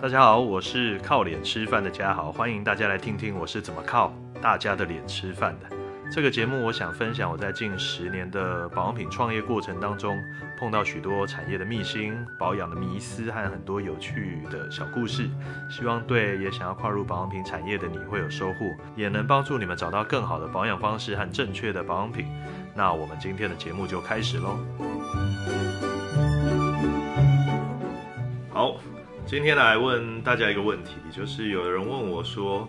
大家好，我是靠脸吃饭的嘉豪，欢迎大家来听听我是怎么靠大家的脸吃饭的。这个节目，我想分享我在近十年的保养品创业过程当中，碰到许多产业的秘辛、保养的迷思和很多有趣的小故事。希望对也想要跨入保养品产业的你会有收获，也能帮助你们找到更好的保养方式和正确的保养品。那我们今天的节目就开始喽。今天来问大家一个问题，就是有人问我说，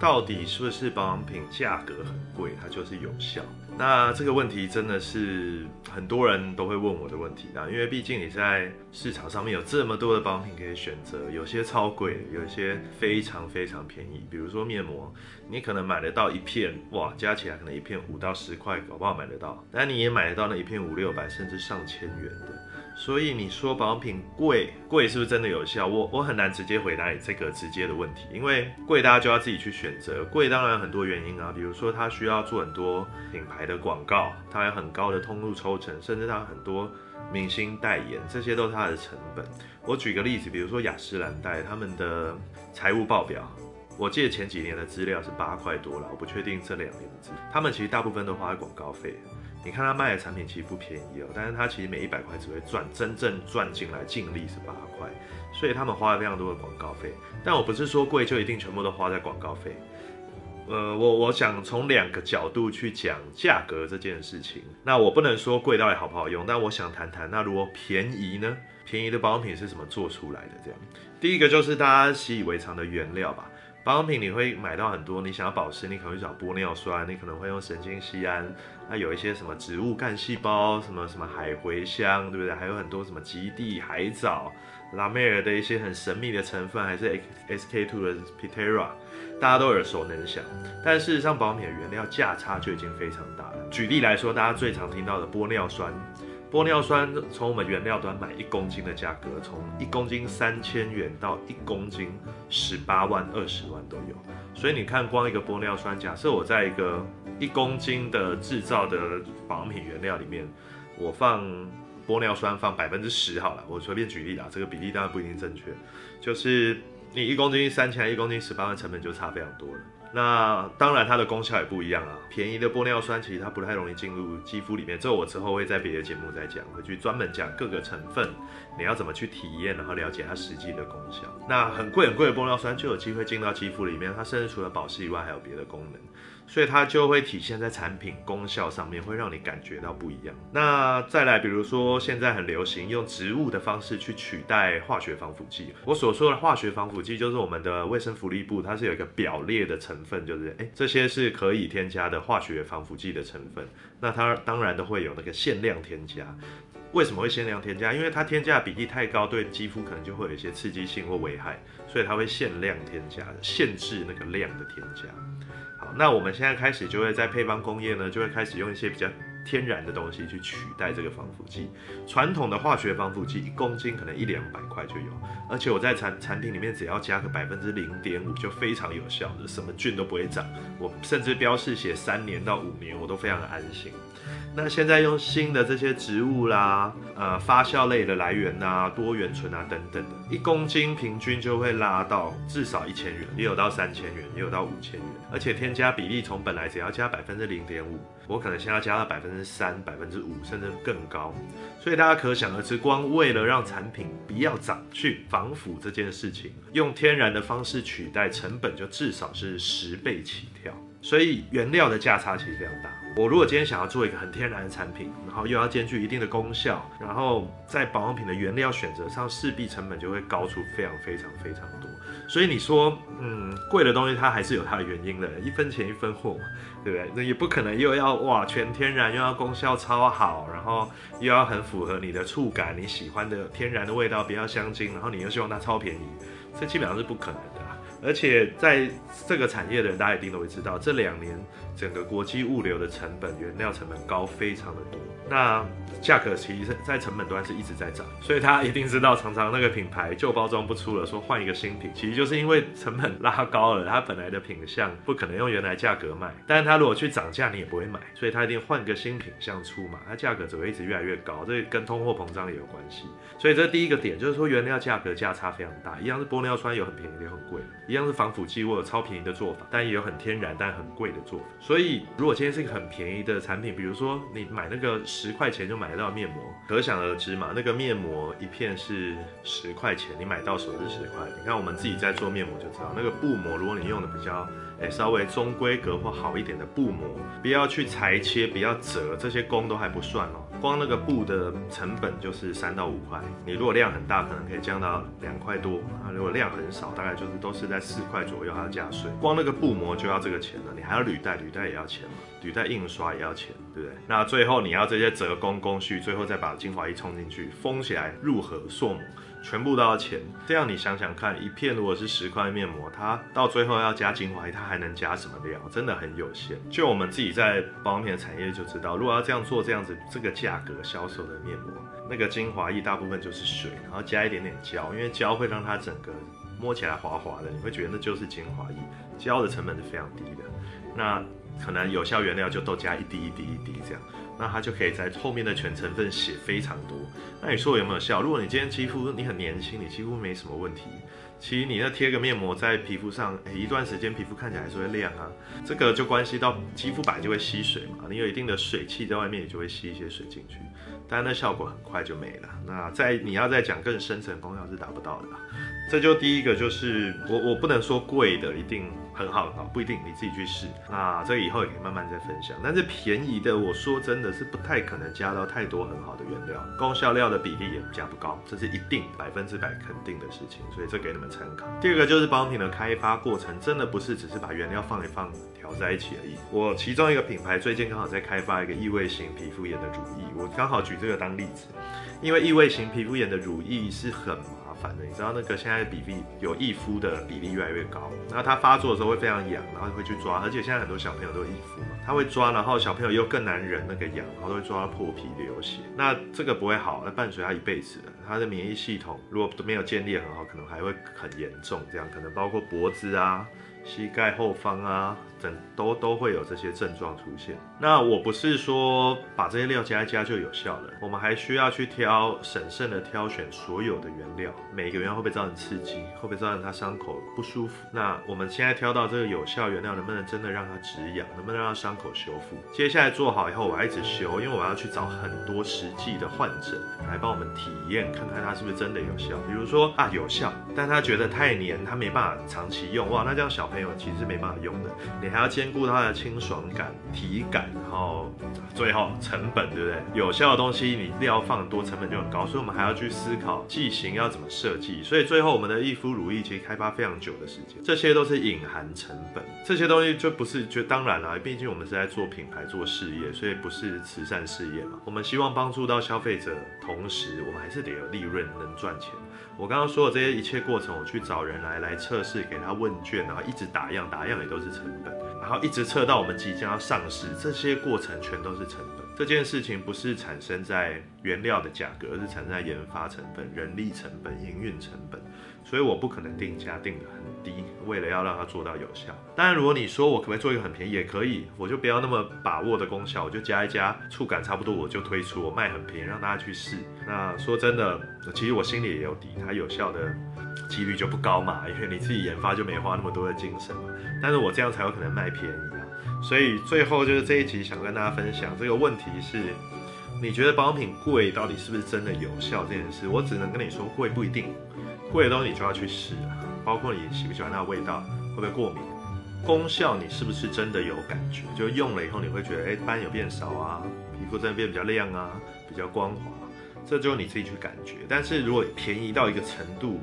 到底是不是保养品价格很贵，它就是有效？那这个问题真的是很多人都会问我的问题啊，因为毕竟你在市场上面有这么多的保养品可以选择，有些超贵，有些非常非常便宜。比如说面膜，你可能买得到一片，哇，加起来可能一片五到十块，搞不好买得到。但你也买得到那一片五六百，甚至上千元的。所以你说保养品贵贵是不是真的有效？我我很难直接回答你这个直接的问题，因为贵大家就要自己去选择。贵当然很多原因啊，比如说它需要做很多品牌的广告，它有很高的通路抽成，甚至它很多明星代言，这些都是它的成本。我举个例子，比如说雅诗兰黛他们的财务报表，我记得前几年的资料是八块多了，我不确定这两年的资料，他们其实大部分都花在广告费。你看他卖的产品其实不便宜哦，但是他其实每一百块只会赚真正赚进来净利是八块，所以他们花了非常多的广告费。但我不是说贵就一定全部都花在广告费，呃，我 我想从两个角度去讲价格这件事情。那我不能说贵到底好不好用，但我想谈谈，那如果便宜呢？便宜的保养品是怎么做出来的？这样，第一个就是大家习以为常的原料吧。保养品你会买到很多，你想要保湿，你可能会找玻尿酸，你可能会用神经酰胺，那有一些什么植物干细胞，什么什么海茴香，对不对？还有很多什么极地海藻、拉美尔的一些很神秘的成分，还是 SK2 的 Pitera，大家都耳熟能详。但事实上，保养品的原料价差就已经非常大了。举例来说，大家最常听到的玻尿酸。玻尿酸从我们原料端买一公斤的价格，从一公斤三千元到一公斤十八万、二十万都有。所以你看，光一个玻尿酸，假设我在一个一公斤的制造的保养品原料里面，我放玻尿酸放百分之十好了，我随便举例啦，这个比例当然不一定正确，就是你一公斤三千，一公斤十八万，成本就差非常多了。那当然，它的功效也不一样啊。便宜的玻尿酸其实它不太容易进入肌肤里面，这我之后会在别的节目再讲，会去专门讲各个成分，你要怎么去体验，然后了解它实际的功效。那很贵很贵的玻尿酸就有机会进到肌肤里面，它甚至除了保湿以外还有别的功能。所以它就会体现在产品功效上面，会让你感觉到不一样。那再来，比如说现在很流行用植物的方式去取代化学防腐剂。我所说的化学防腐剂，就是我们的卫生福利部，它是有一个表列的成分，就是诶，这些是可以添加的化学防腐剂的成分。那它当然都会有那个限量添加。为什么会限量添加？因为它添加比例太高，对肌肤可能就会有一些刺激性或危害，所以它会限量添加，限制那个量的添加。那我们现在开始就会在配方工业呢，就会开始用一些比较天然的东西去取代这个防腐剂。传统的化学防腐剂一公斤可能一两百块就有，而且我在产产品里面只要加个百分之零点五就非常有效的，什么菌都不会长。我甚至标示写三年到五年，我都非常的安心。那现在用新的这些植物啦，呃，发酵类的来源啊，多元醇啊等等的，一公斤平均就会拉到至少一千元，也有到三千元，也有到五千元，而且添加比例从本来只要加百分之零点五，我可能现在要加到百分之三、百分之五，甚至更高。所以大家可想而知，光为了让产品不要长去防腐这件事情，用天然的方式取代，成本就至少是十倍起跳。所以原料的价差其实非常大。我如果今天想要做一个很天然的产品，然后又要兼具一定的功效，然后在保养品的原料选择上势必成本就会高出非常非常非常多。所以你说，嗯，贵的东西它还是有它的原因的，一分钱一分货嘛，对不对？那也不可能又要哇全天然，又要功效超好，然后又要很符合你的触感，你喜欢的天然的味道比较香精，然后你又希望它超便宜，这基本上是不可能的。而且在这个产业的人，大家一定都会知道，这两年整个国际物流的成本、原料成本高非常的多。那价格其实，在成本端是一直在涨，所以他一定知道，常常那个品牌旧包装不出了，说换一个新品，其实就是因为成本拉高了，它本来的品相不可能用原来价格卖，但是他如果去涨价，你也不会买，所以他一定换个新品相出嘛，它价格只会一直越来越高，这跟通货膨胀也有关系。所以这第一个点就是说，原料价格价差非常大，一样是玻尿酸有很便宜也很贵，一样是防腐剂，我有超便宜的做法，但也有很天然但很贵的做法。所以如果今天是一个很便宜的产品，比如说你买那个十块钱就买得到面膜，可想而知嘛，那个面膜一片是十块钱，你买到手是十块。你看我们自己在做面膜就知道，那个布膜如果你用的比较诶、稍微中规格或好一点的布膜，不要去裁切，不要折，这些工都还不算哦。光那个布的成本就是三到五块，你如果量很大，可能可以降到两块多啊。如果量很少，大概就是都是在四块左右，还要加税。光那个布膜就要这个钱了，你还要履带，履带也要钱嘛，铝带印刷也要钱，对不对？那最后你要这些折工工序，最后再把精华液冲进去，封起来，入盒塑膜。全部都要钱，这样你想想看，一片如果是十块面膜，它到最后要加精华液，它还能加什么料？真的很有限。就我们自己在保养品的产业就知道，如果要这样做，这样子这个价格销售的面膜，那个精华液大部分就是水，然后加一点点胶，因为胶会让它整个摸起来滑滑的，你会觉得那就是精华液。胶的成本是非常低的，那可能有效原料就都加一滴一滴一滴这样。那它就可以在后面的全成分写非常多。那你说有没有效？如果你今天肌肤你很年轻，你几乎没什么问题，其实你那贴个面膜在皮肤上，诶，一段时间皮肤看起来还是会亮啊。这个就关系到肌肤本来就会吸水嘛，你有一定的水汽在外面，你就会吸一些水进去，但那效果很快就没了。那在你要再讲更深层功效是达不到的。这就第一个，就是我我不能说贵的一定很好很好，不一定，你自己去试。那这以后也可以慢慢再分享。但是便宜的，我说真的是不太可能加到太多很好的原料，功效料的比例也加不高，这是一定百分之百肯定的事情。所以这给你们参考。第二个就是保养品的开发过程，真的不是只是把原料放一放调在一起而已。我其中一个品牌最近刚好在开发一个异味型皮肤炎的乳液，我刚好举这个当例子，因为异味型皮肤炎的乳液是很。反正你知道那个现在比例有易肤的比例越来越高，然后它发作的时候会非常痒，然后会去抓，而且现在很多小朋友都有易肤嘛，他会抓，然后小朋友又更难忍那个痒，然后都会抓到破皮流血，那这个不会好，那伴随他一辈子的，他的免疫系统如果都没有建立很好，可能还会很严重，这样可能包括脖子啊。膝盖后方啊，等都都会有这些症状出现。那我不是说把这些料加一加就有效了，我们还需要去挑审慎的挑选所有的原料，每个原料会不会造成刺激，会不会造成他伤口不舒服？那我们现在挑到这个有效原料，能不能真的让它止痒，能不能让伤口修复？接下来做好以后，我还一直修，因为我要去找很多实际的患者来帮我们体验，看看它是不是真的有效。比如说啊，有效，但他觉得太黏，他没办法长期用，哇，那这样小。朋友其实是没办法用的，还要兼顾它的清爽感、体感，然后最后成本，对不对？有效的东西你料放多，成本就很高，所以我们还要去思考剂型要怎么设计。所以最后我们的易肤乳液其实开发非常久的时间，这些都是隐含成本，这些东西就不是就当然了，毕竟我们是在做品牌、做事业，所以不是慈善事业嘛。我们希望帮助到消费者，同时我们还是得有利润，能赚钱。我刚刚说的这些一切过程，我去找人来来测试，给他问卷，然后一直打样，打样也都是成本，然后一直测到我们即将要上市，这些过程全都是成本。这件事情不是产生在原料的价格，而是产生在研发成本、人力成本、营运成本，所以我不可能定价定得很低，为了要让它做到有效。当然，如果你说我可不可以做一个很便宜，也可以，我就不要那么把握的功效，我就加一加，触感差不多我就推出，我卖很便宜，让大家去试。那说真的，其实我心里也有底，它有效的几率就不高嘛，因为你自己研发就没花那么多的精神嘛。但是我这样才有可能卖便宜啊。所以最后就是这一集想跟大家分享这个问题是，你觉得保养品贵到底是不是真的有效这件事？我只能跟你说，贵不一定，贵的东西你就要去试啊，包括你喜不喜欢它的味道，会不会过敏，功效你是不是真的有感觉？就用了以后你会觉得，哎，斑有变少啊，皮肤真的变比较亮啊，比较光滑，这就你自己去感觉。但是如果便宜到一个程度，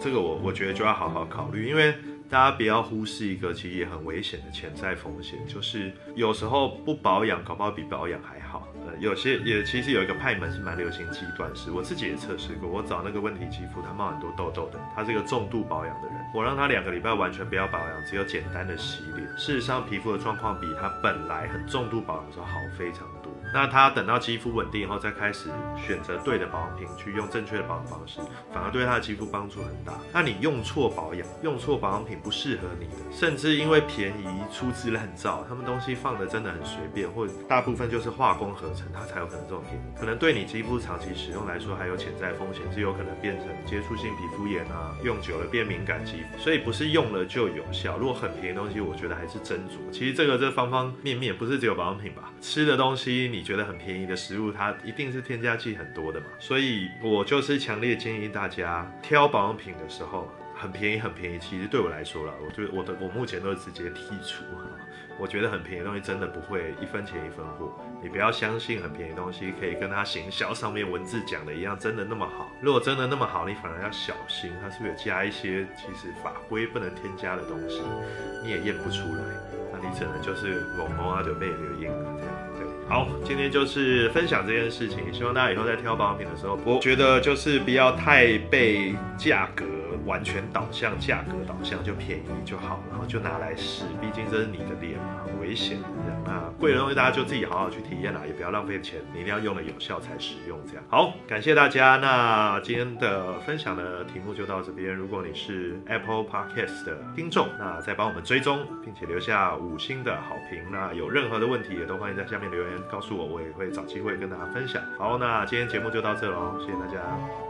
这个我我觉得就要好好考虑，因为。大家不要忽视一个其实也很危险的潜在风险，就是有时候不保养，搞不好比保养还好。有些也其实有一个派门是蛮流行肌断食，我自己也测试过。我找那个问题肌肤，他冒很多痘痘的，他是一个重度保养的人，我让他两个礼拜完全不要保养，只有简单的洗脸。事实上，皮肤的状况比他本来很重度保养的时候好非常多。那他等到肌肤稳定以后，再开始选择对的保养品，去用正确的保养方式，反而对他的肌肤帮助很大。那你用错保养，用错保养品不适合你的，甚至因为便宜粗制滥造，他们东西放的真的很随便，或者大部分就是化工合成，它才有可能这么便宜。可能对你肌肤长期使用来说，还有潜在风险，是有可能变成接触性皮肤炎啊，用久了变敏感肌肤。所以不是用了就有效。如果很便宜的东西，我觉得还是斟酌。其实这个这方方面面不是只有保养品吧，吃的东西你。觉得很便宜的食物，它一定是添加剂很多的嘛，所以我就是强烈建议大家挑保养品的时候，很便宜很便宜。其实对我来说啦，我就我的我目前都是直接剔除。我觉得很便宜的东西真的不会一分钱一分货，你不要相信很便宜的东西可以跟它行销上面文字讲的一样，真的那么好。如果真的那么好，你反而要小心，它是不是有加一些其实法规不能添加的东西，你也验不出来，那你只能就是某某啊就被留言了。好，今天就是分享这件事情，希望大家以后在挑保养品的时候，不觉得就是不要太被价格完全导向，价格导向就便宜就好，然后就拿来试，毕竟这是你的脸嘛，很危险的。那贵的东西大家就自己好好去体验啦，也不要浪费钱，你一定要用的有效才使用这样。好，感谢大家，那今天的分享的题目就到这边。如果你是 Apple Podcast 的听众，那再帮我们追踪，并且留下五星的好评。那有任何的问题也都欢迎在下面留言。告诉我，我也会找机会跟大家分享。好，那今天节目就到这喽，谢谢大家。